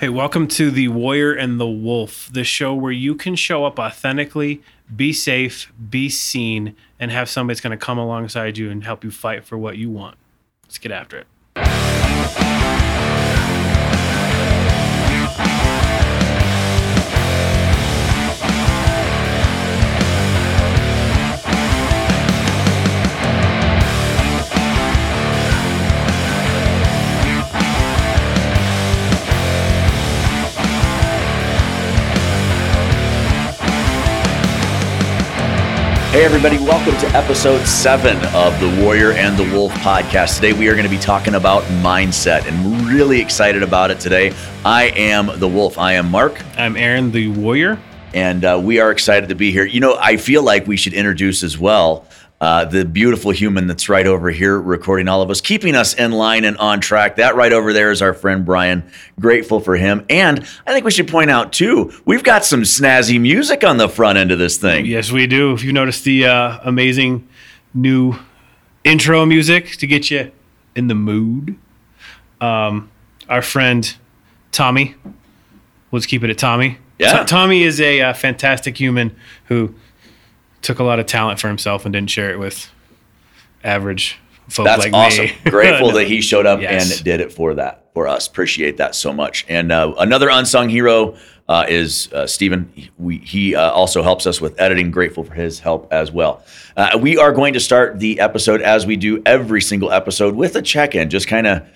Hey, welcome to the Warrior and the Wolf, the show where you can show up authentically, be safe, be seen, and have somebody that's going to come alongside you and help you fight for what you want. Let's get after it. Hey, everybody, welcome to episode seven of the Warrior and the Wolf podcast. Today, we are going to be talking about mindset and really excited about it today. I am the Wolf. I am Mark, I'm Aaron, the Warrior. and uh, we are excited to be here. You know, I feel like we should introduce as well uh, the beautiful human that's right over here recording all of us, keeping us in line and on track. That right over there is our friend Brian. Grateful for him. And I think we should point out, too, we've got some snazzy music on the front end of this thing. Yes, we do. If you notice the uh, amazing new intro music to get you in the mood, um, our friend Tommy, let's keep it at Tommy. Yeah. To- Tommy is a uh, fantastic human who took a lot of talent for himself and didn't share it with average folk That's like awesome. me. Grateful No. that he showed up Yes. and did it for that for us. Appreciate that so much. And uh, another unsung hero uh, is uh, Stephen. We, he uh, also helps us with editing. Grateful for his help as well. Uh, we are going to start the episode as we do every single episode with a check-in, just kind of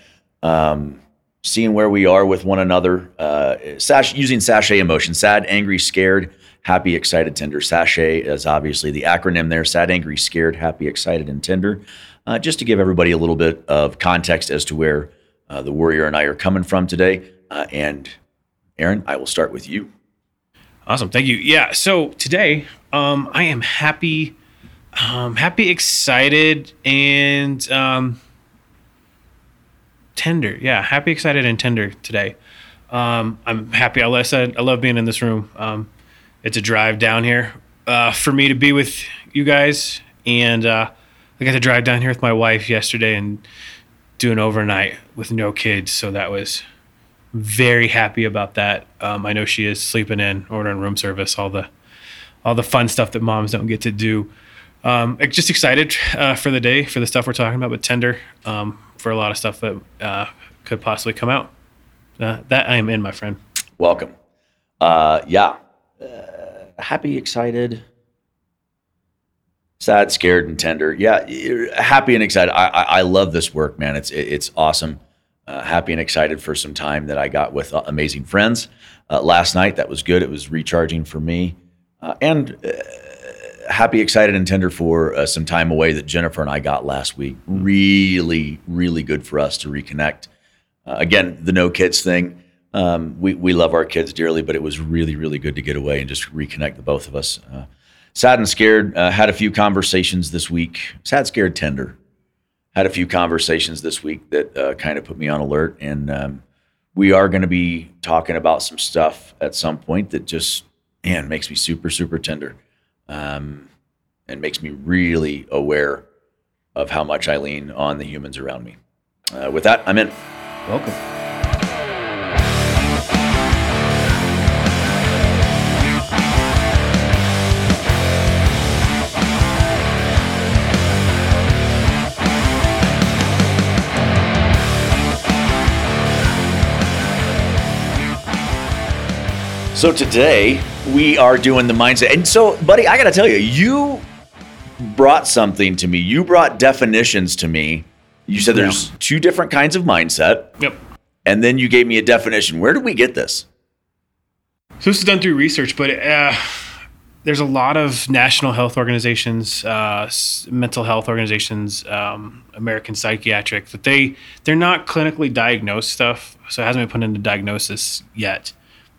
um, seeing where we are with one another. Uh, sash, using SASHET emotion: sad, angry, scared. Happy, excited, tender. SASHET is obviously the acronym there. Sad, angry, scared, happy, excited, and tender uh, just to give everybody a little bit of context as to where uh, the warrior and I are coming from today. Uh, and Aaron, I will start with you. Awesome, thank you. Yeah, so today um, I am happy, um, happy, excited, and um, tender. Yeah, happy, excited, and tender today. Um, I'm happy. I said, I love being in this room. Um, it's a drive down here uh, for me to be with you guys, and uh, I got to drive down here with my wife yesterday and do an overnight with no kids. So that was very happy about that. Um, I know she is sleeping in, ordering room service, all the all the fun stuff that moms don't get to do. Um, just excited uh, for the day, for the stuff we're talking about, but tender um, for a lot of stuff that uh, could possibly come out. Uh, that I am in, my friend. Welcome. Uh, yeah. Uh, happy, excited, sad, scared, and tender. Yeah. Happy and excited. I, I, I love this work, man. It's, it- it's awesome. Uh, happy and excited for some time that I got with uh, amazing friends uh, last night. That was good. It was recharging for me. Uh, and happy, excited, and tender for some time away that Jennifer and I got last week. Really, really good for us to reconnect. Again, the no kids thing. Um, we we love our kids dearly, but it was really, really good to get away and just reconnect the both of us. Uh, sad and scared. Uh, had a few conversations this week. Sad, scared, tender. Had a few conversations this week that uh, kind of put me on alert, and um, we are going to be talking about some stuff at some point that just man makes me super, super tender, um, and makes me really aware of how much I lean on the humans around me. Uh, with that, I'm in. Welcome. So today we are doing the mindset. And so, buddy, I got to tell you, you brought something to me. You brought definitions to me. You said there's two different kinds of mindset, Yep. and then you gave me a definition. Where did we get this? So this is done through research, but uh, there's a lot of national health organizations, uh, mental health organizations, um, American Psychiatric that they they're not clinically diagnosed stuff, so it hasn't been put into diagnosis yet.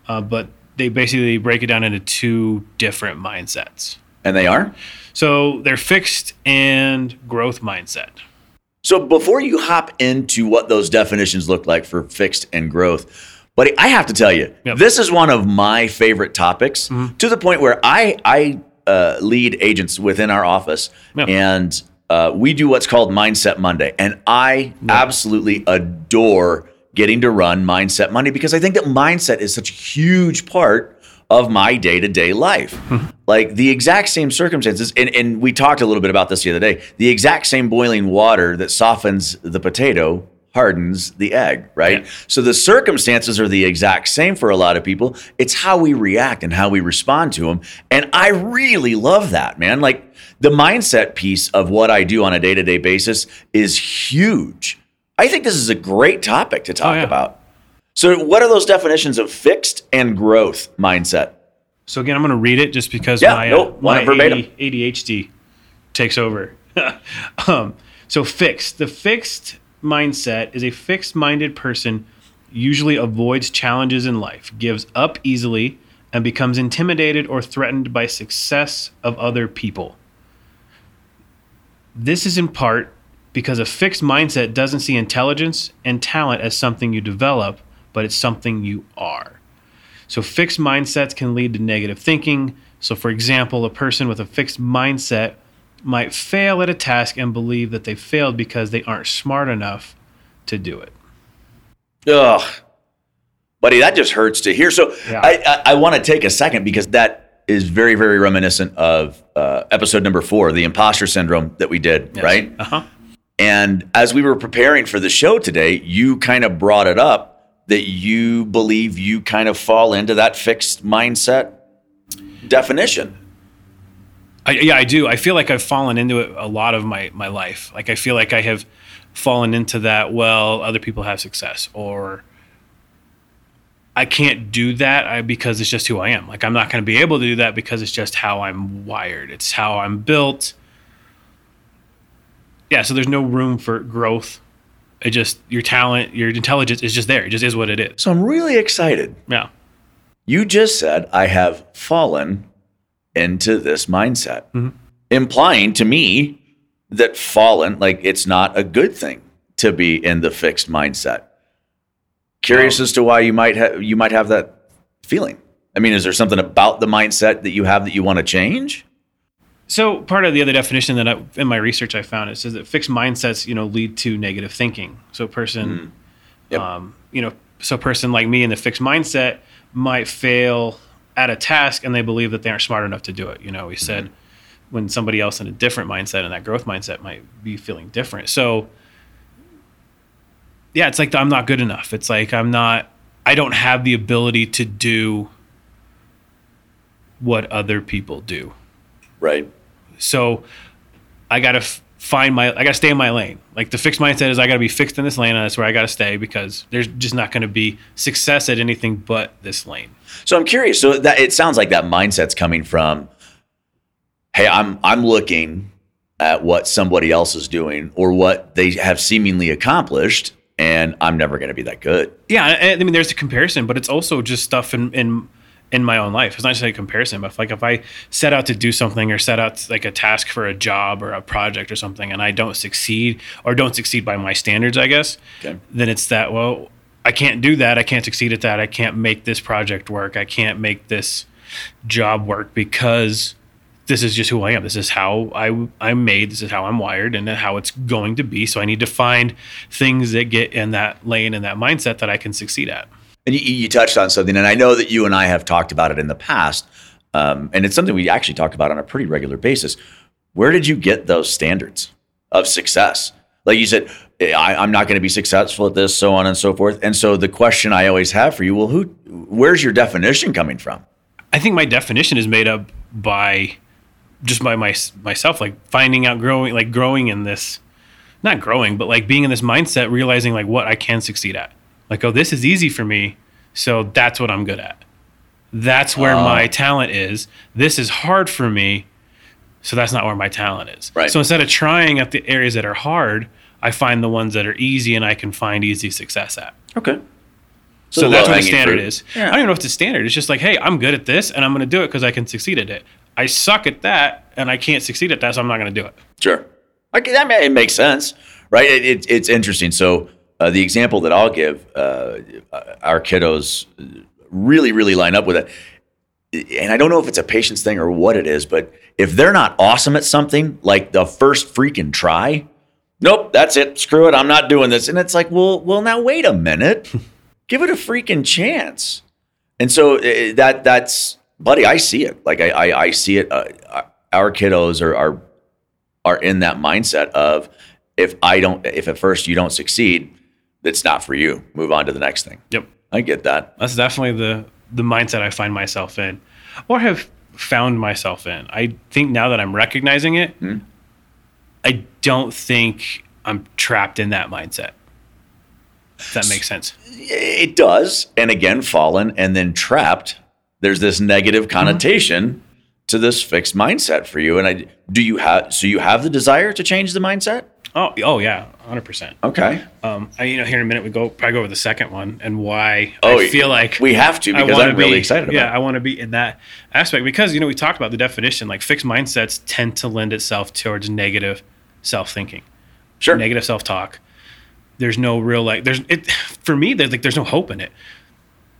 Uh, but they basically break it down into two different mindsets. And they are? So they're fixed and growth mindset. So before you hop into what those definitions look like for fixed and growth, buddy, I have to tell you, Yep. this is one of my favorite topics to the point where I I uh, lead agents within our office, Yep. and uh, we do what's called Mindset Monday, and I absolutely adore getting to run Mindset Monday because I think that mindset is such a huge part of my day to day life. Hmm. like the exact same circumstances, and, and we talked a little bit about this the other day the exact same boiling water that softens the potato hardens the egg, right? Yeah. So the circumstances are the exact same for a lot of people. It's how we react and how we respond to them. And I really love that, man. Like the mindset piece of what I do on a day to day basis is huge. I think this is a great topic to talk yeah. about. So, what are those definitions of fixed and growth mindset? So again, I'm going to read it just because Yeah, my, no, uh, my. AD ADHD takes over. um, so fixed. The fixed mindset is a fixed-minded person usually avoids challenges in life, gives up easily, and becomes intimidated or threatened by success of other people. This is in part because a fixed mindset doesn't see intelligence and talent as something you develop, but it's something you are. So, fixed mindsets can lead to negative thinking. So, for example, a person with a fixed mindset might fail at a task and believe that they failed because they aren't smart enough to do it. Ugh, buddy, that just hurts to hear. So, Yeah. I, I, I want to take a second because that is very, very reminiscent of uh, episode number four, the imposter syndrome that we did, right? Uh huh. And as we were preparing for the show today, you kind of brought it up that you believe you kind of fall into that fixed mindset definition. I, yeah, I do. I feel like I've fallen into it a lot of my my life. Like I feel like I have fallen into that. Well, other people have success, or I can't do that because it's just who I am. Like I'm not going to be able to do that because it's just how I'm wired. It's how I'm built. Yeah, so there's no room for growth. It just your talent, your intelligence is just there. It just is what it is. So I'm really excited. Yeah. You just said, I have fallen into this mindset, Mhm. implying to me that fallen, like it's not a good thing to be in the fixed mindset. Curious as to why you might have you might have that feeling. I mean, is there something about the mindset that you have that you want to change? So part of the other definition that I, in my research I found it says that fixed mindsets, you know, lead to negative thinking. So a person, Yep. um, you know, so a person like me in the fixed mindset might fail at a task and they believe that they aren't smart enough to do it. You know, we said when somebody else in a different mindset and that growth mindset might be feeling different. So yeah, it's like the, I'm not good enough. It's like I'm not. I don't have the ability to do what other people do. Right. So I got to f- find my, I got to stay in my lane. Like the fixed mindset is I got to be fixed in this lane and that's where I got to stay because there's just not going to be success at anything but this lane. So I'm curious. So that it sounds like that mindset's coming from, hey, I'm I'm looking at what somebody else is doing or what they have seemingly accomplished, and I'm never going to be that good. Yeah. I mean, there's a comparison, but it's also just stuff in, in, in my own life. It's not just a comparison, but if, like if I set out to do something or set out like a task for a job or a project or something and I don't succeed or don't succeed by my standards, I guess, Okay. then it's that, well, I can't do that. I can't succeed at that. I can't make this project work. I can't make this job work because this is just who I am. This is how I, I'm made. This is how I'm wired and how it's going to be. So I need to find things that get in that lane and that mindset that I can succeed at. And you, you touched on something, and I know that you and I have talked about it in the past, um, and it's something we actually talk about on a pretty regular basis. Where did you get those standards of success? Like you said, I, I'm not going to be successful at this, so on and so forth. And so the question I always have for you, well, who, where's your definition coming from? I think my definition is made up by just by my myself, like finding out growing, like growing in this, not growing, but like being in this mindset, realizing like what I can succeed at. Like, oh, this is easy for me, so that's what I'm good at. That's where Oh. my talent is. This is hard for me, so that's not where my talent is. Right. So instead of trying at the areas that are hard, I find the ones that are easy and I can find easy success at. Okay. So that's what the standard fruit. is. Yeah. I don't even know if it's a standard. It's just like, hey, I'm good at this and I'm going to do it because I can succeed at it. I suck at that and I can't succeed at that, so I'm not going to do it. Sure. Like that it makes sense, right? It, it, it's interesting. So uh, the example that I'll give, uh, our kiddos really, really line up with it. And I don't know if it's a patience thing or what it is, but if they're not awesome at something, like the first freaking try, nope, that's it. Screw it. I'm not doing this. And it's like, well, well, now wait a minute. Give it a freaking chance. And so uh, that that's, buddy, I see it. Like I I, I see it. Uh, our kiddos are are are in that mindset of if I don't, if at first you don't succeed, it's not for you. Move on to the next thing. Yep. I get that. That's definitely the the mindset I find myself in, or have found myself in. I think now that I'm recognizing it, Hmm. I don't think I'm trapped in that mindset. If that makes sense. It does. And again, fallen and then trapped. There's this negative connotation to this fixed mindset for you. And I do you have so you have the desire to change the mindset? Oh, oh yeah, hundred percent. Okay. Um, I, you know, here in a minute we go probably go over the second one and why Oh, I feel like we have to I because I'm really be- excited about Yeah, it. I want to be in that aspect because you know we talked about the definition. Like fixed mindsets tend to lend itself towards negative self thinking, Sure. negative self talk. There's no real like there's it for me. There's like there's no hope in it.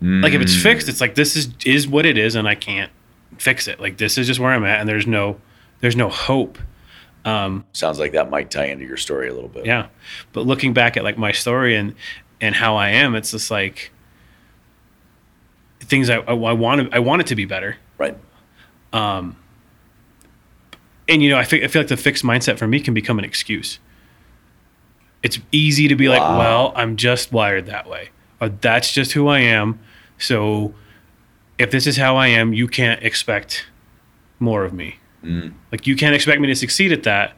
Like if it's Mm. fixed, it's like this is is what it is, and I can't fix it. Like this is just where I'm at, and there's no there's no hope. Sounds like that might tie into your story a little bit. Yeah. But looking back at like my story and and how I am, it's just like things I I, I want to I want it to be better. Right. Um. And you know, I feel, I feel like the fixed mindset for me can become an excuse. It's easy to be like, well, I'm just wired that way. Or that's just who I am. So if this is how I am, you can't expect more of me. Like you can't expect me to succeed at that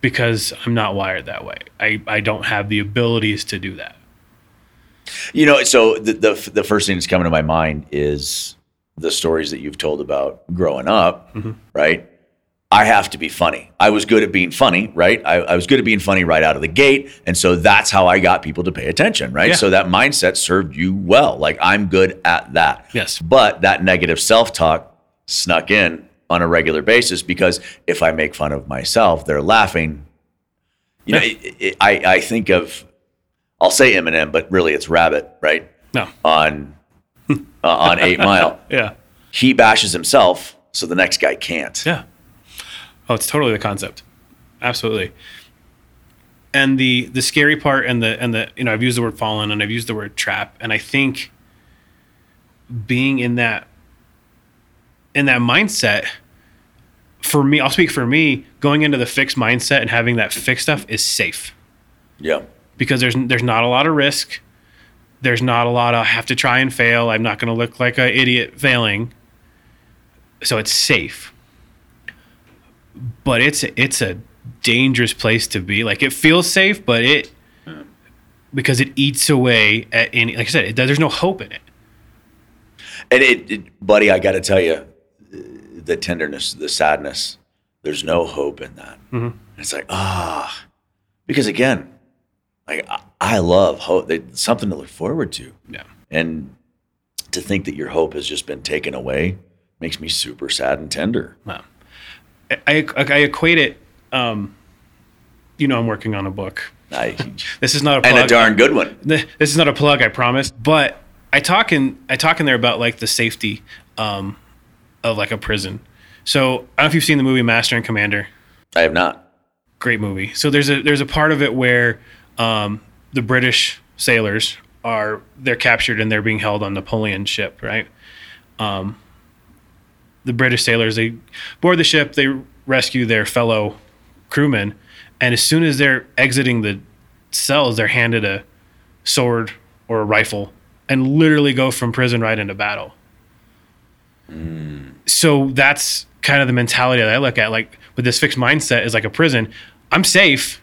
because I'm not wired that way. I, I don't have the abilities to do that. You know, so the, the the first thing that's coming to my mind is the stories that you've told about growing up, Mm-hmm. right? I have to be funny. I was good at being funny, right? I, I was good at being funny right out of the gate. And so that's how I got people to pay attention, right? Yeah. So that mindset served you well. Like I'm good at that. Yes. But that negative self talk snuck in on a regular basis because if I make fun of myself, they're laughing. You know, Yeah. it, it, I, I think of, I'll say Eminem, but really it's Rabbit, right? No. On uh, on Eight Mile, Yeah. he bashes himself, so the next guy can't. Yeah. Oh, it's totally the concept. Absolutely. And the the scary part and the and the you know I've used the word fallen and I've used the word trap and I think being in that in that mindset for me I'll speak for me going into the fixed mindset and having that fixed stuff is safe Yeah. because there's there's not a lot of risk. There's not a lot of I have to try and fail. I'm not going to look like an idiot failing. So it's safe. But it's it's a dangerous place to be. Like it feels safe, but it because it eats away at any like I said, it, there's no hope in it. And it, it buddy, I got to tell you, the tenderness, the sadness, there's no hope in that. It's like ah, because again, like I, love hope. There's something to look forward to, Yeah. and to think that your hope has just been taken away makes me super sad and tender. Wow. I, I, I equate it um you know I'm working on a book. I, This is not a plug. and a darn good one. This is not a plug, I promise. But I talk in I talk in there about like the safety um, of like a prison. So I don't know if you've seen the movie Master and Commander. I have not. Great movie. So there's a there's a part of it where um, the British sailors are they're captured and they're being held on Napoleon's ship, right? Um, the British sailors they board the ship, they rescue their fellow crewmen, and as soon as they're exiting the cells, they're handed a sword or a rifle and literally go from prison right into battle. So that's kind of the mentality that I look at. Like with this fixed mindset is like a prison. I'm safe,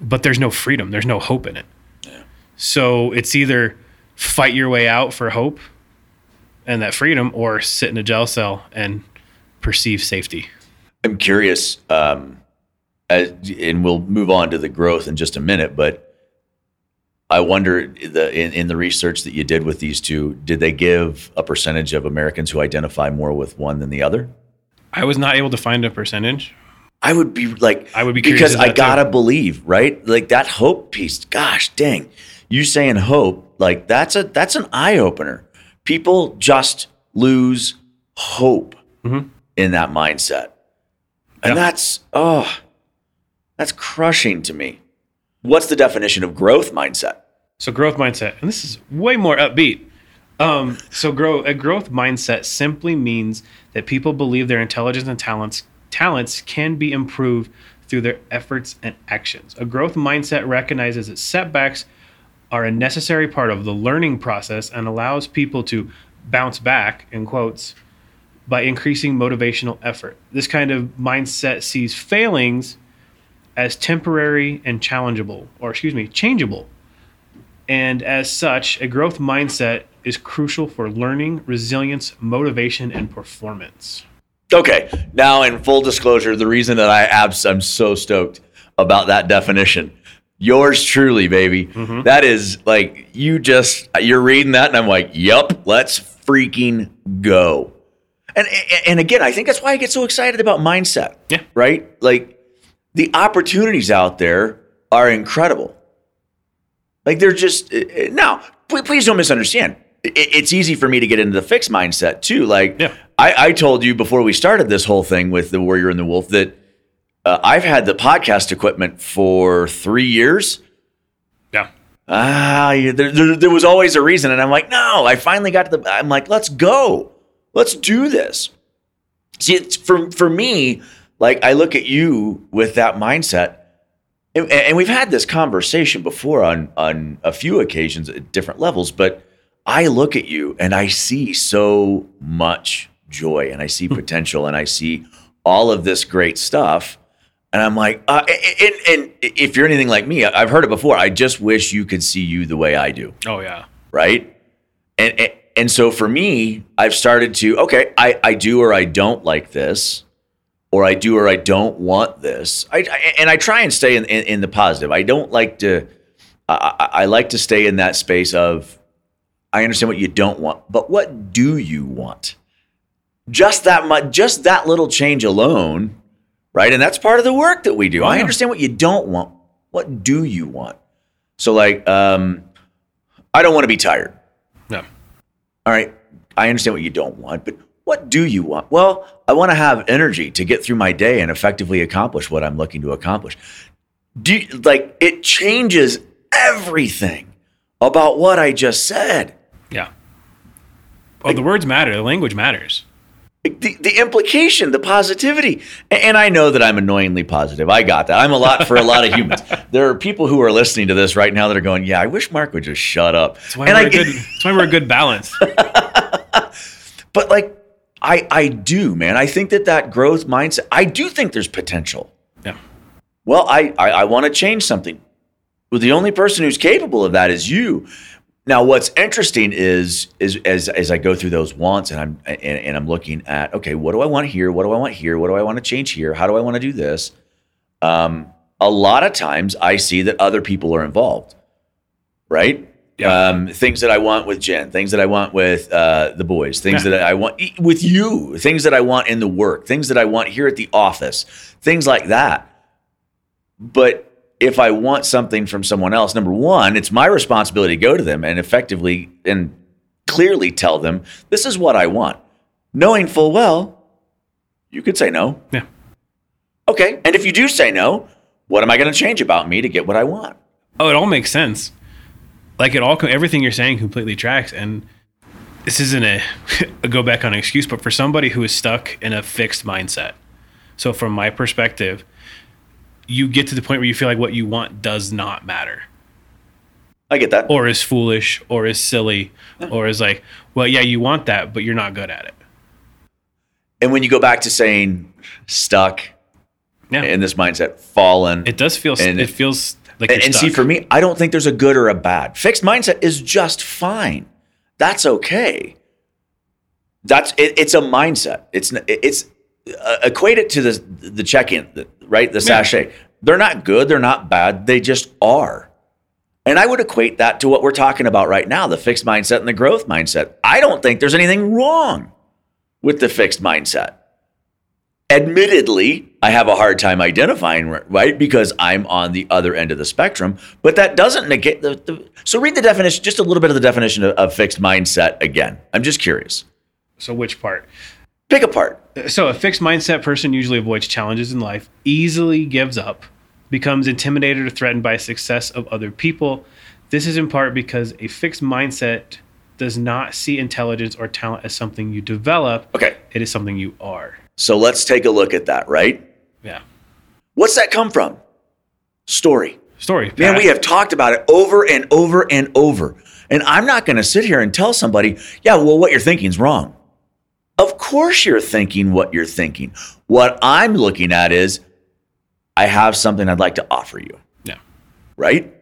but there's no freedom. There's no hope in it. So it's either fight your way out for hope and that freedom, or sit in a jail cell and perceive safety. I'm curious, um, as, and we'll move on to the growth in just a minute, but I wonder the in, in the research that you did with these two, did they give a percentage of Americans who identify more with one than the other? I was not able to find a percentage. I would be like, I would be because I gotta believe, right? Like that hope piece. Gosh, dang, you saying hope, like that's a that's an eye opener. People just lose hope Mhm. in that mindset, and Yeah. that's oh, That's crushing to me. What's the definition of growth mindset? So growth mindset, and this is way more upbeat. Um, so grow a growth mindset simply means that people believe their intelligence and talents talents can be improved through their efforts and actions. A growth mindset recognizes that setbacks are a necessary part of the learning process and allows people to bounce back in quotes by increasing motivational effort. This kind of mindset sees failings as temporary and challengeable, or excuse me, changeable. And as such, a growth mindset is crucial for learning, resilience, motivation, and performance. Okay, now in full disclosure, the reason that I abs- I'm so stoked about that definition, yours truly, baby. Mm-hmm. That is like you just you're reading that, and I'm like, "Yup, let's freaking go." And and again, I think that's why I get so excited about mindset. Yeah. Right. Like the opportunities out there are incredible. Like they're just now. Please don't misunderstand it's easy for me to get into the fixed mindset too. Like yeah. I, I, told you before we started this whole thing with the Warrior and the Wolf that uh, I've had the podcast equipment for three years. Yeah. Ah, yeah, there, there, there, was always a reason, and I'm like, no. I finally got to the. I'm like, let's go, let's do this. See, it's for for me. Like I look at you with that mindset, and, and we've had this conversation before on on a few occasions at different levels, but I look at you and I see so much joy and I see hmm. potential and I see all of this great stuff. And I'm like, uh, and, and, if you're anything like me, I've heard it before. I just wish you could see you the way I do. Oh yeah, right. And and, and so for me, I've started to okay, I I do or I don't like this, or I do or I don't want this. I, I and I try and stay in, in, in the positive. I don't like to. I, I like to stay in that space of I understand what you don't want, but what do you want? Just that much, just that little change alone, right? And that's part of the work that we do. I understand what you don't want. What do you want? So, like, um, I don't want to be tired. No. All right. I understand what you don't want, but what do you want? Well, I want to have energy to get through my day and effectively accomplish what I'm looking to accomplish. Do you, like it changes everything about what I just said. Yeah. Well, like, the words matter. The language matters. The, the implication, the positivity. And I know that I'm annoyingly positive. I got that. I'm a lot for a lot of humans. There are people who are listening to this right now that are going, Yeah, I wish Mark would just shut up. That's why, and we're, I, a good, that's why we're a good balance. but like, I, I do, man. I think that that growth mindset, I do think there's potential. Yeah. Well, I, I, I want to change something. Well, the only person who's capable of that is you. Now, what's interesting is is as as I go through those wants and I'm and, and, I'm looking at okay, what do I want here? What do I want here? What do I want to change here? How do I want to do this? Um, a lot of times, I see that other people are involved, right? Yeah. Um, things that I want with Jen, things that I want with uh, the boys, things yeah. that I want with you, things that I want in the work, things that I want here at the office, things like that. But if I want something from someone else, number one, it's my responsibility to go to them and effectively and clearly tell them, this is what I want. Knowing full well, you could say no. Yeah. Okay. And if you do say no, what am I going to change about me to get what I want? Oh, it all makes sense. Like it all, everything you're saying completely tracks. And this isn't a, a go back on excuse, but for somebody who is stuck in a fixed mindset. So, from my perspective, you get to the point where you feel like what you want does not matter. I get that. Or is foolish or is silly yeah. or is like, well, yeah, you want that, but you're not good at it. And when you go back to saying stuck yeah. in this mindset, fallen, it does feel, and, it feels like, and, and see, for me, I don't think there's a good or a bad. Fixed mindset is just fine. That's okay. That's it, it's a mindset. It's it's uh, equate it to the the check-in, right? The SASHET. Yeah. They're not good. They're not bad. They just are. And I would equate that to what we're talking about right now, the fixed mindset and the growth mindset. I don't think there's anything wrong with the fixed mindset. Admittedly, I have a hard time identifying, right? Because I'm on the other end of the spectrum, but that doesn't negate the. the so, read the definition, just a little bit of the definition of, of fixed mindset again. I'm just curious. So, which part? Pick a part. Uh, so, a fixed mindset person usually avoids challenges in life, easily gives up, becomes intimidated or threatened by success of other people. This is in part because a fixed mindset does not see intelligence or talent as something you develop. Okay. It is something you are. So let's take a look at that, right? Yeah. What's that come from? Story. Story. Man, we have talked about it over and over and over. And I'm not going to sit here and tell somebody, yeah, well, what you're thinking is wrong. Of course, you're thinking what you're thinking. What I'm looking at is, I have something I'd like to offer you, Yeah. right?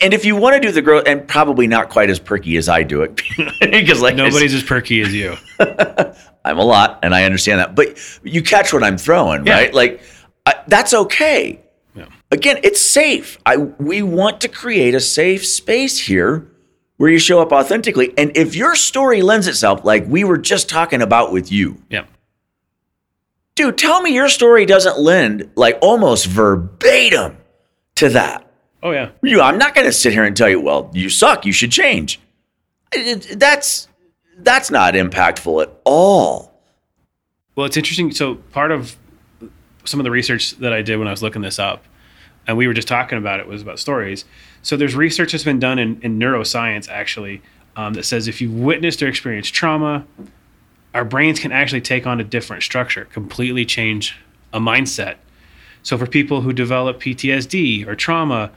And if you want to do the growth, and probably not quite as perky as I do it, because like Nobody's as perky as you. I'm a lot, and I understand that. But you catch what I'm throwing, Yeah. right? Like I, that's okay. Yeah. Again, it's safe. I we want to create a safe space here where you show up authentically. And if your story lends itself, like we were just talking about with you, Yeah. dude, tell me your story doesn't lend like almost verbatim to that. Oh yeah. You, I'm not going to sit here and tell you, well, you suck. You should change. That's that's not impactful at all. Well, it's interesting. So part of some of the research that I did when I was looking this up, and we were just talking about it, was about stories. So there's research that's been done in, in neuroscience actually um, that says if you've witnessed or experienced trauma, our brains can actually take on a different structure, completely change a mindset. So for people who develop PTSD or trauma,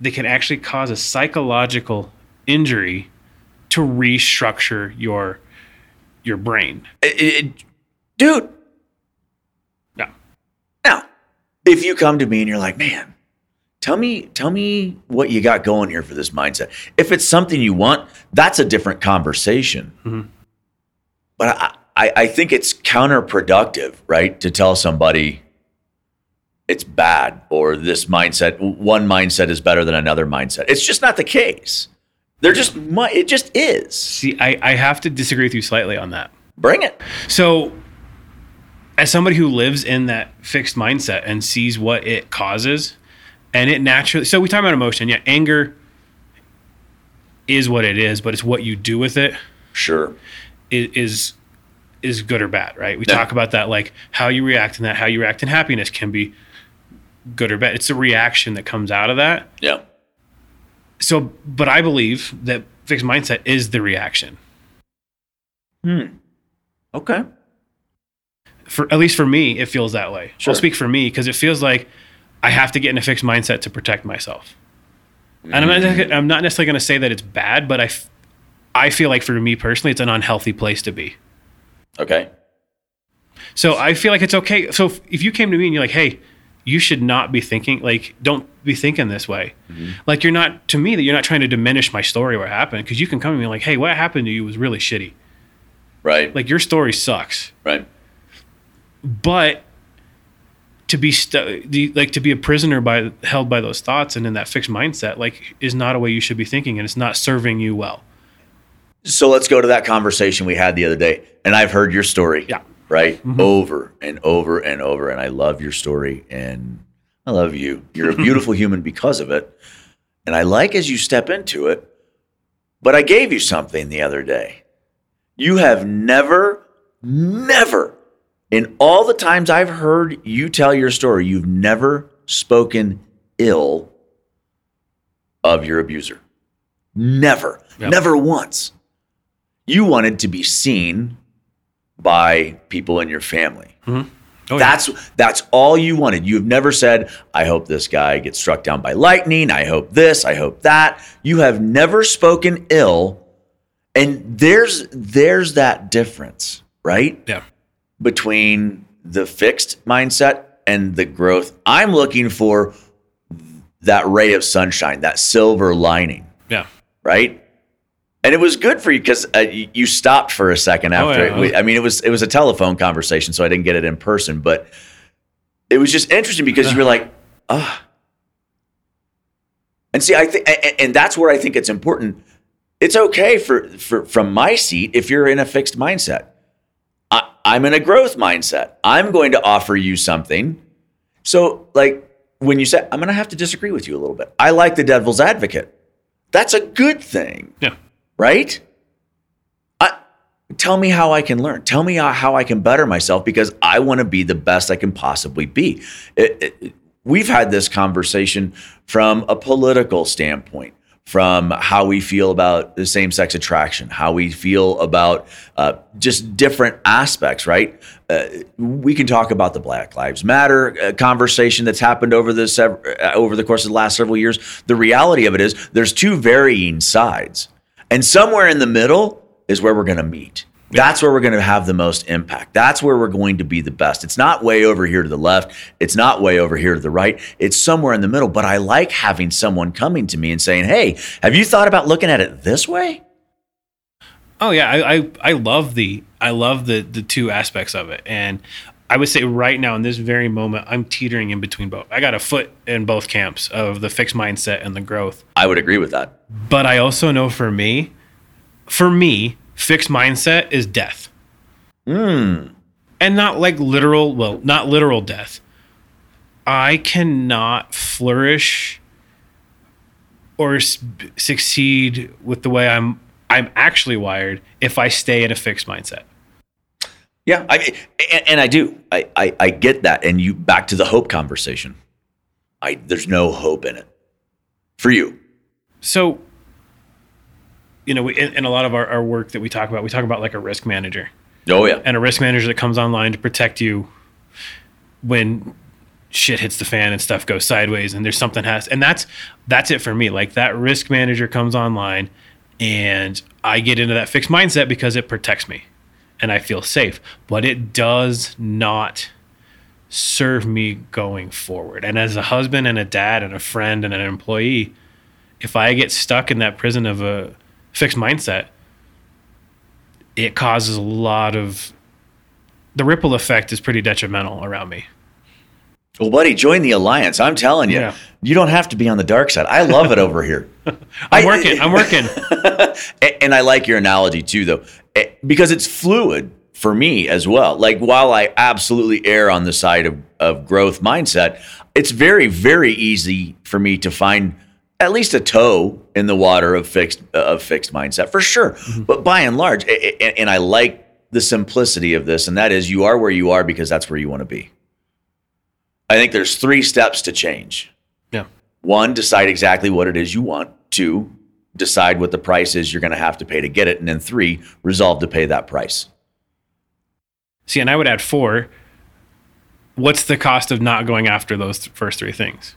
they can actually cause a psychological injury to restructure your your brain. It- it- dude, Yeah. Now, if you come to me and you're like, man, tell me, tell me what you got going here for this mindset. If it's something you want, that's a different conversation. Mhm. But I, I, I think it's counterproductive, right? To tell somebody it's bad or this mindset, one mindset is better than another mindset. It's just not the case. They're just, it just is. See, I, I have to disagree with you slightly on that. Bring it. So, as somebody who lives in that fixed mindset and sees what it causes, and it naturally, so we talk about emotion. Yeah, anger is what it is, but it's what you do with it Sure. is is good or bad, right? We Yeah. talk about that, like how you react in that, how you react in happiness can be good or bad. It's the reaction that comes out of that. Yeah. So, but I believe that fixed mindset is the reaction. Hmm. Okay. for at least for me, it feels that way. Sure. I'll speak for me because it feels like I have to get in a fixed mindset to protect myself. And I'm not, I'm not necessarily going to say that it's bad, but I, f- I feel like for me personally, it's an unhealthy place to be. Okay. So I feel like it's okay. So if you came to me and you're like, hey, you should not be thinking like don't be thinking this way. Mm-hmm. Like you're not to me that you're not trying to diminish my story or what happened because you can come to me like, hey, what happened to you was really shitty. Right. Like your story sucks. right. but to be the, like to be a prisoner by held by those thoughts and in that fixed mindset like is not a way you should be thinking and it's not serving you well So let's go to that conversation we had the other day. And I've heard your story. Yeah. Right? Mm-hmm. Over and over and over. And I love your story. And I love you. You're a beautiful human because of it. And I like as you step into it. But I gave you something the other day. You have never, never, in all the times I've heard you tell your story, you've never spoken ill of your abuser. Never. Yep. Never once. You wanted to be seen by people in your family. Mm-hmm. oh, yeah. That's that's all you wanted. You've never said, "I hope this guy gets struck down by lightning. I hope this. I hope that." You have never spoken ill, and there's there's that difference, right? yeah Between the fixed mindset and the growth. I'm looking for that ray of sunshine, that silver lining yeah right? And it was good for you because uh, you stopped for a second Oh, after. yeah. we, I mean, it was it was a telephone conversation, so I didn't get it in person, but it was just interesting because you were like, ah. And see, I think, and that's where I think it's important. It's okay for, for from my seat if you're in a fixed mindset. I, I'm in a growth mindset. I'm going to offer you something. So, like when you say, I'm going to have to disagree with you a little bit. I like the devil's advocate. That's a good thing yeah right? I, tell me how I can learn. Tell me how, I can better myself because I want to be the best I can possibly be. It- it- we've had this conversation from a political standpoint, from how we feel about the same sex attraction, how we feel about uh, just different aspects, right? Uh, we can talk about the Black Lives Matter uh, conversation that's happened over the sev- uh, over the course of the last several years. The reality of it is there's two varying sides, and somewhere in the middle is where we're going to meet. That's where we're going to have the most impact. That's where we're going to be the best. It's not way over here to the left. It's not way over here to the right. It's somewhere in the middle. But I like having someone coming to me and saying, Hey, have you thought about looking at it this way? Oh yeah, I, I, I love the I love the the two aspects of it. And I would say right now in this very moment, I'm teetering in between both. I got a foot in both camps of the fixed mindset and the growth. I would agree with that. But I also know for me, for me, fixed mindset is death. Hmm. And not like literal, well, not literal death. I cannot flourish or succeed with the way I'm I'm actually wired if I stay in a fixed mindset. Yeah, I and, and I do. I, I I get that. And you back to the hope conversation. I there's no hope in it for you. So, you know, we, in, in a lot of our, our work that we talk about, we talk about like a risk manager. Oh yeah. and a risk manager that comes online to protect you when shit hits the fan and stuff goes sideways and there's something has and that's that's it for me like that risk manager comes online and i get into that fixed mindset because it protects me and i feel safe but it does not serve me going forward and as a husband and a dad and a friend and an employee if i get stuck in that prison of a fixed mindset it causes a lot of the ripple effect is pretty detrimental around me. Well, buddy, join the alliance. I'm telling you, Yeah. you don't have to be on the dark side. I love it over here. I'm I- working. I'm working. And I like your analogy too, though, because it's fluid for me as well. Like while I absolutely err on the side of, of growth mindset, it's very, very easy for me to find at least a toe in the water of fixed of fixed mindset for sure. Mm-hmm. But by and large, and I like the simplicity of this, and that is you are where you are because that's where you want to be. I think there's three steps to change. Yeah. One, decide exactly what it is you want. Two, decide what the price is you're going to have to pay to get it. And then three, resolve to pay that price. See, and I would add four. What's the cost of not going after those th- first three things?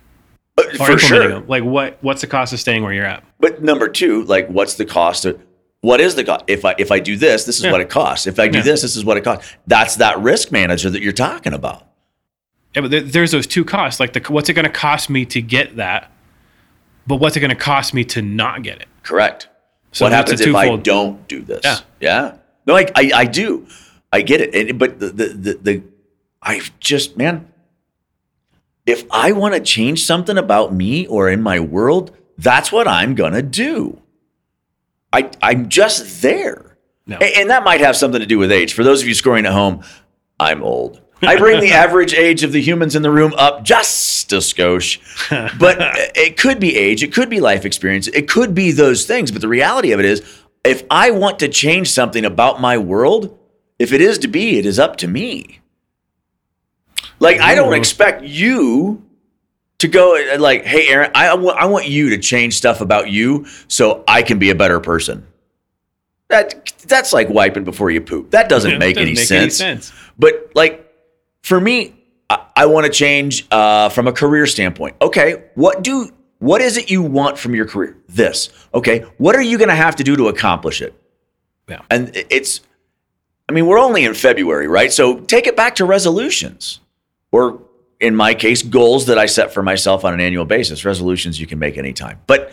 Uh, For sure. them? Like what? What's the cost of staying where you're at? But number two, like, what's the cost of what is the cost? If I if I do this, this is Yeah. what it costs. If I do Yeah. this, this is what it costs. That's that risk manager that you're talking about. Yeah, but there, there's those two costs. Like the what's it going to cost me to get that, but what's it going to cost me to not get it? Correct. So what happens if I don't do this? Yeah. Yeah. No, I, I, I do. I get it. And, but the, the, the, the, I just, man, if I want to change something about me or in my world, that's what I'm going to do. I, I'm just there. No. A- And that might have something to do with age. For those of you scoring at home, I'm old. I bring the average age of the humans in the room up just a skosh. But it could be age, it could be life experience, it could be those things. But the reality of it is, if I want to change something about my world, if it is to be, it is up to me. Like, I don't expect you to go uh, like, hey, Aaron, I want, I want you to change stuff about you so I can be a better person. That that's like wiping before you poop. That doesn't make, doesn't any, make sense. any sense. But like for me, I, I want to change uh, from a career standpoint. Okay, what do what is it you want from your career? This. Okay, what are you going to have to do to accomplish it? Yeah. And it's, I mean, we're only in February, right? So take it back to resolutions, or in my case, goals that I set for myself on an annual basis. Resolutions you can make anytime, but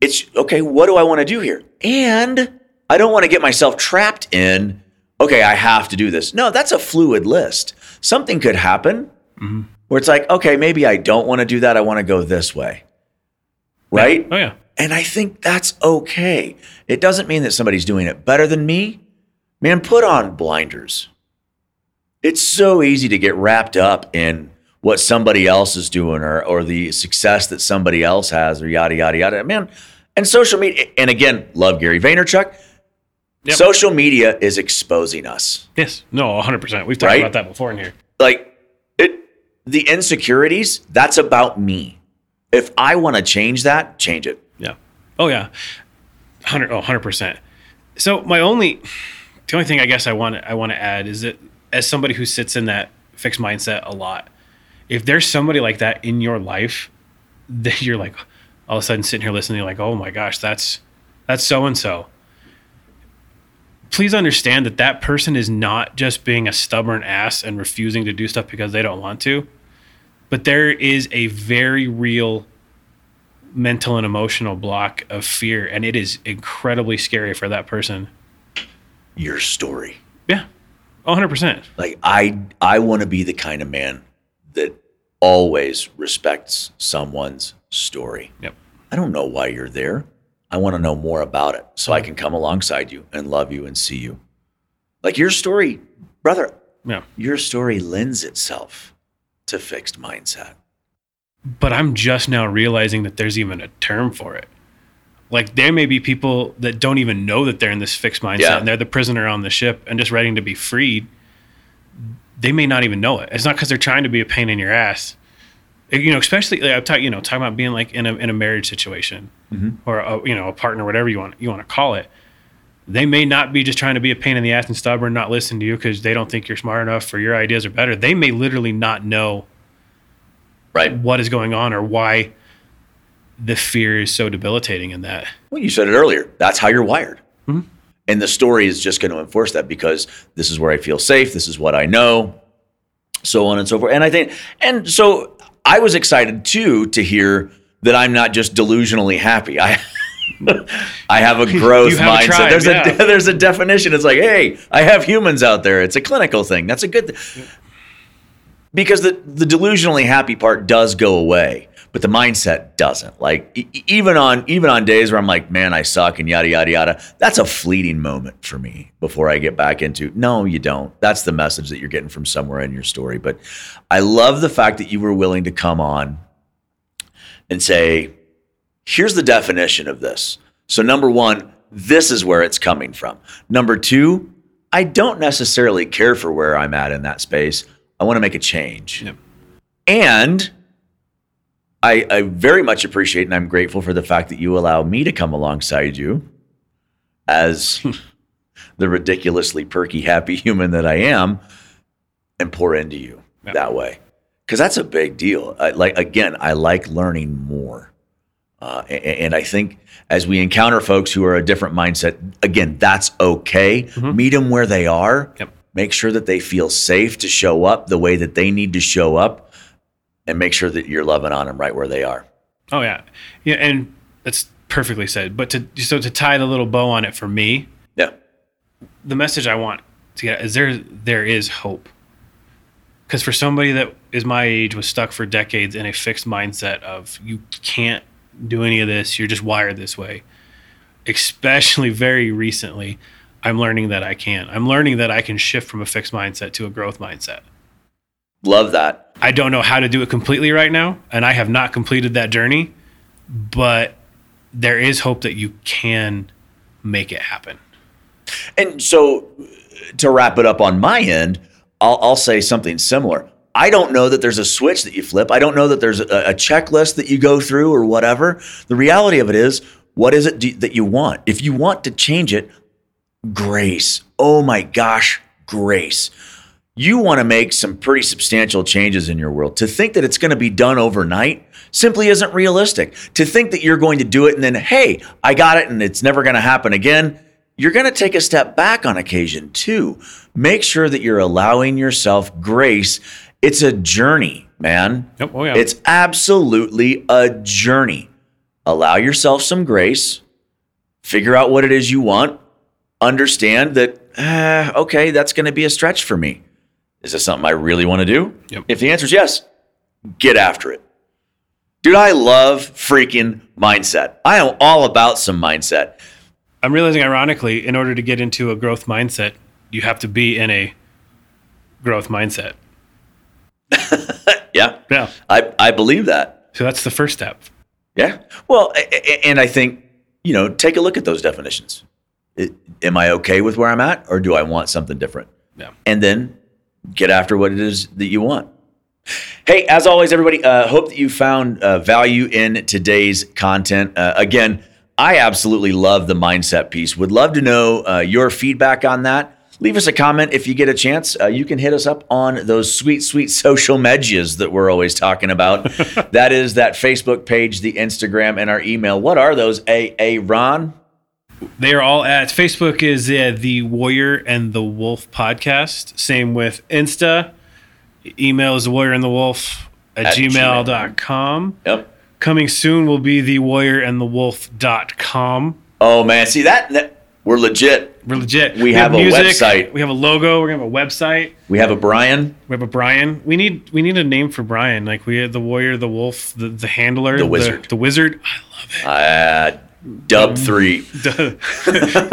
it's okay. What do I want to do here? And I don't want to get myself trapped in, okay, I have to do this. No, that's a fluid list. Something could happen mm-hmm. where it's like, okay, maybe I don't want to do that. I want to go this way. Right? Oh yeah. And I think that's okay. It doesn't mean that somebody's doing it better than me. Man, put on blinders. It's so easy to get wrapped up in what somebody else is doing or, or the success that somebody else has or yada, yada, yada. Man, and social media, and again, love Gary Vaynerchuk. Yep. Social media is exposing us. Yes. No. 100. percent We've talked Right? about that before in here. like it the insecurities, that's about me. If I want to change that, change it. Yeah. Oh yeah. 100 oh 100%. So my only the only thing I guess I want I want to add is that as somebody who sits in that fixed mindset a lot, if there's somebody like that in your life that you're like all of a sudden sitting here listening like, "Oh my gosh, that's that's so and so." Please understand that that person is not just being a stubborn ass and refusing to do stuff because they don't want to, but there is a very real mental and emotional block of fear and it is incredibly scary for that person Your story. yeah 100% Like I I want to be the kind of man that always respects someone's story. yep I don't know why you're there. I want to know more about it so I can come alongside you and love you and see you. Like your story, brother, yeah your story lends itself to fixed mindset. but i'm just now realizing that there's even a term for it like there may be people that don't even know that they're in this fixed mindset Yeah. and they're the prisoner on the ship and just ready to be freed they may not even know it it's not because they're trying to be a pain in your ass you know especially like, i'm talking you know talking about being like in a, in a marriage situation mm-hmm. or a, you know a partner whatever you want you want to call it they may not be just trying to be a pain in the ass and stubborn not listen to you because they don't think you're smart enough or your ideas are better they may literally not know Right? what is going on or why the fear is so debilitating in that. Well, you said it earlier. That's how you're wired. Mm-hmm. And the story is just going to enforce that because this is where I feel safe. This is what I know, so on and so forth. And I think, and so I was excited too to hear that I'm not just delusionally happy. I, I have a growth You have a mindset. there's yeah. a there's a definition. It's like, hey, I have humans out there. It's a clinical thing. That's a good thing. Because the the delusionally happy part does go away, but the mindset doesn't. Like e- even on even on days where I'm like, man, I suck and yada yada yada. That's a fleeting moment for me before I get back into. No, you don't. That's the message that you're getting from somewhere in your story. But I love the fact that you were willing to come on and say, here's the definition of this. So, number one, this is where it's coming from. Number two, I don't necessarily care for where I'm at in that space. I want to make a change. Yep. And I, I very much appreciate and I'm grateful for the fact that you allow me to come alongside you as the ridiculously perky, happy human that I am and pour into you Yeah. that way. Because that's a big deal. I, like again, I like learning more. Uh, a- a- and I think as we encounter folks who are a different mindset, again, that's okay. Meet them where they are. Yep. Make sure that they feel safe to show up the way that they need to show up, and make sure that you're loving on them right where they are. Oh yeah, yeah, and that's perfectly said. But to so to tie the little bow on it for me, Yeah. the message I want to get is there there is hope. Because for somebody that is my age was stuck for decades in a fixed mindset of you can't do any of this, you're just wired this way. Especially very recently, I'm learning that I can. I'm learning that I can shift from a fixed mindset to a growth mindset. Love that. I don't know how to do it completely right now, and I have not completed that journey, but there is hope that you can make it happen. And so, to wrap it up on my end, I'll, I'll say something similar. I don't know that there's a switch that you flip. I don't know that there's a, a checklist that you go through or whatever. The reality of it is, what is it do, that you want? If you want to change it, grace. Oh my gosh, grace. You want to make some pretty substantial changes in your world. To think that it's going to be done overnight simply isn't realistic. To think that you're going to do it and then, hey, I got it and it's never going to happen again, you're going to take a step back on occasion too. Make sure that you're allowing yourself grace. It's a journey, man. Yep. Oh yeah. It's absolutely a journey. Allow yourself some grace. Figure out what it is you want. Understand that, uh, okay, that's going to be a stretch for me. Is this something I really want to do? Yep. If the answer is yes, get after it. Dude, I love freaking mindset. I am all about some mindset. I'm realizing, ironically, in order to get into a growth mindset, you have to be in a growth mindset. Yeah, Yeah. I, I believe that. So that's the first step. Yeah. Well, and I think, you know, take a look at those definitions. It, am I okay with where I'm at or do I want something different? Yeah. And then get after what it is that you want. Hey, as always, everybody, uh, hope that you found uh, value in today's content. Uh, again, I absolutely love the mindset piece. Would love to know uh, your feedback on that. Leave us a comment if you get a chance. Uh, you can hit us up on those sweet, sweet social medias that we're always talking about. that is that Facebook page, the Instagram, and our email. What are those? A A Ron. They are all at Facebook is uh, the Warrior and the Wolf podcast. Same with Insta. Email is the Warrior and the Wolf at, At gmail.com. Yep. Coming soon will be the Warrior and the Wolf.com. Oh man, see that, that we're legit. We're legit. We have a website. We have a logo. We're gonna have a website. We have a Brian, We have a Brian. We need we need a name for Brian. Like we had the warrior, the wolf, the, the handler, The wizard. the, wizard. I love it. uh, Dub Three.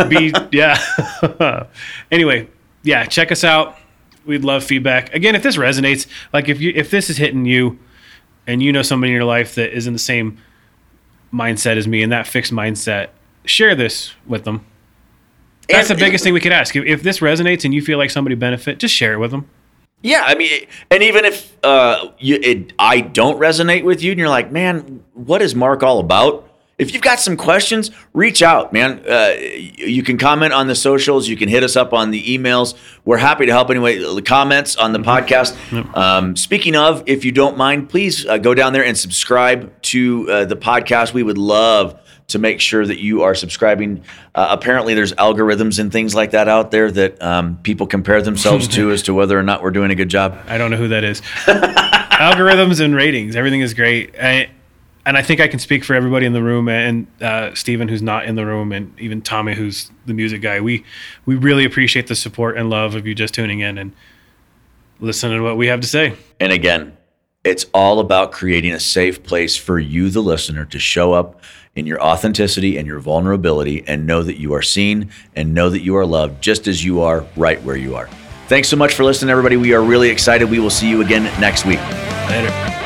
Be yeah. anyway, yeah, check us out. We'd love feedback. Again, if this resonates, like if you if this is hitting you, and you know somebody in your life that is in the same mindset as me and that fixed mindset, share this with them. That's And- the biggest thing we could ask. If, if this resonates and you feel like somebody benefit, just share it with them. Yeah, I mean, and even if uh, you, it, I don't resonate with you, and you're like, man, what is Mark all about? If you've got some questions, reach out, man. Uh, you can comment on the socials. You can hit us up on the emails. We're happy to help anyway. The comments on the podcast. Um, speaking of, if you don't mind, please uh, go down there and subscribe to uh, the podcast. We would love to make sure that you are subscribing. Uh, apparently, there's algorithms and things like that out there that um, people compare themselves to as to whether or not we're doing a good job. I don't know who that is. Algorithms and ratings, everything is great. I, and I think I can speak for everybody in the room and uh, Stephen, who's not in the room, and even Tommy, who's the music guy. We we really appreciate the support and love of you just tuning in and listening to what we have to say. And again, it's all about creating a safe place for you, the listener, to show up in your authenticity and your vulnerability and know that you are seen and know that you are loved just as you are right where you are. Thanks so much for listening, everybody. We are really excited. We will see you again next week. Later.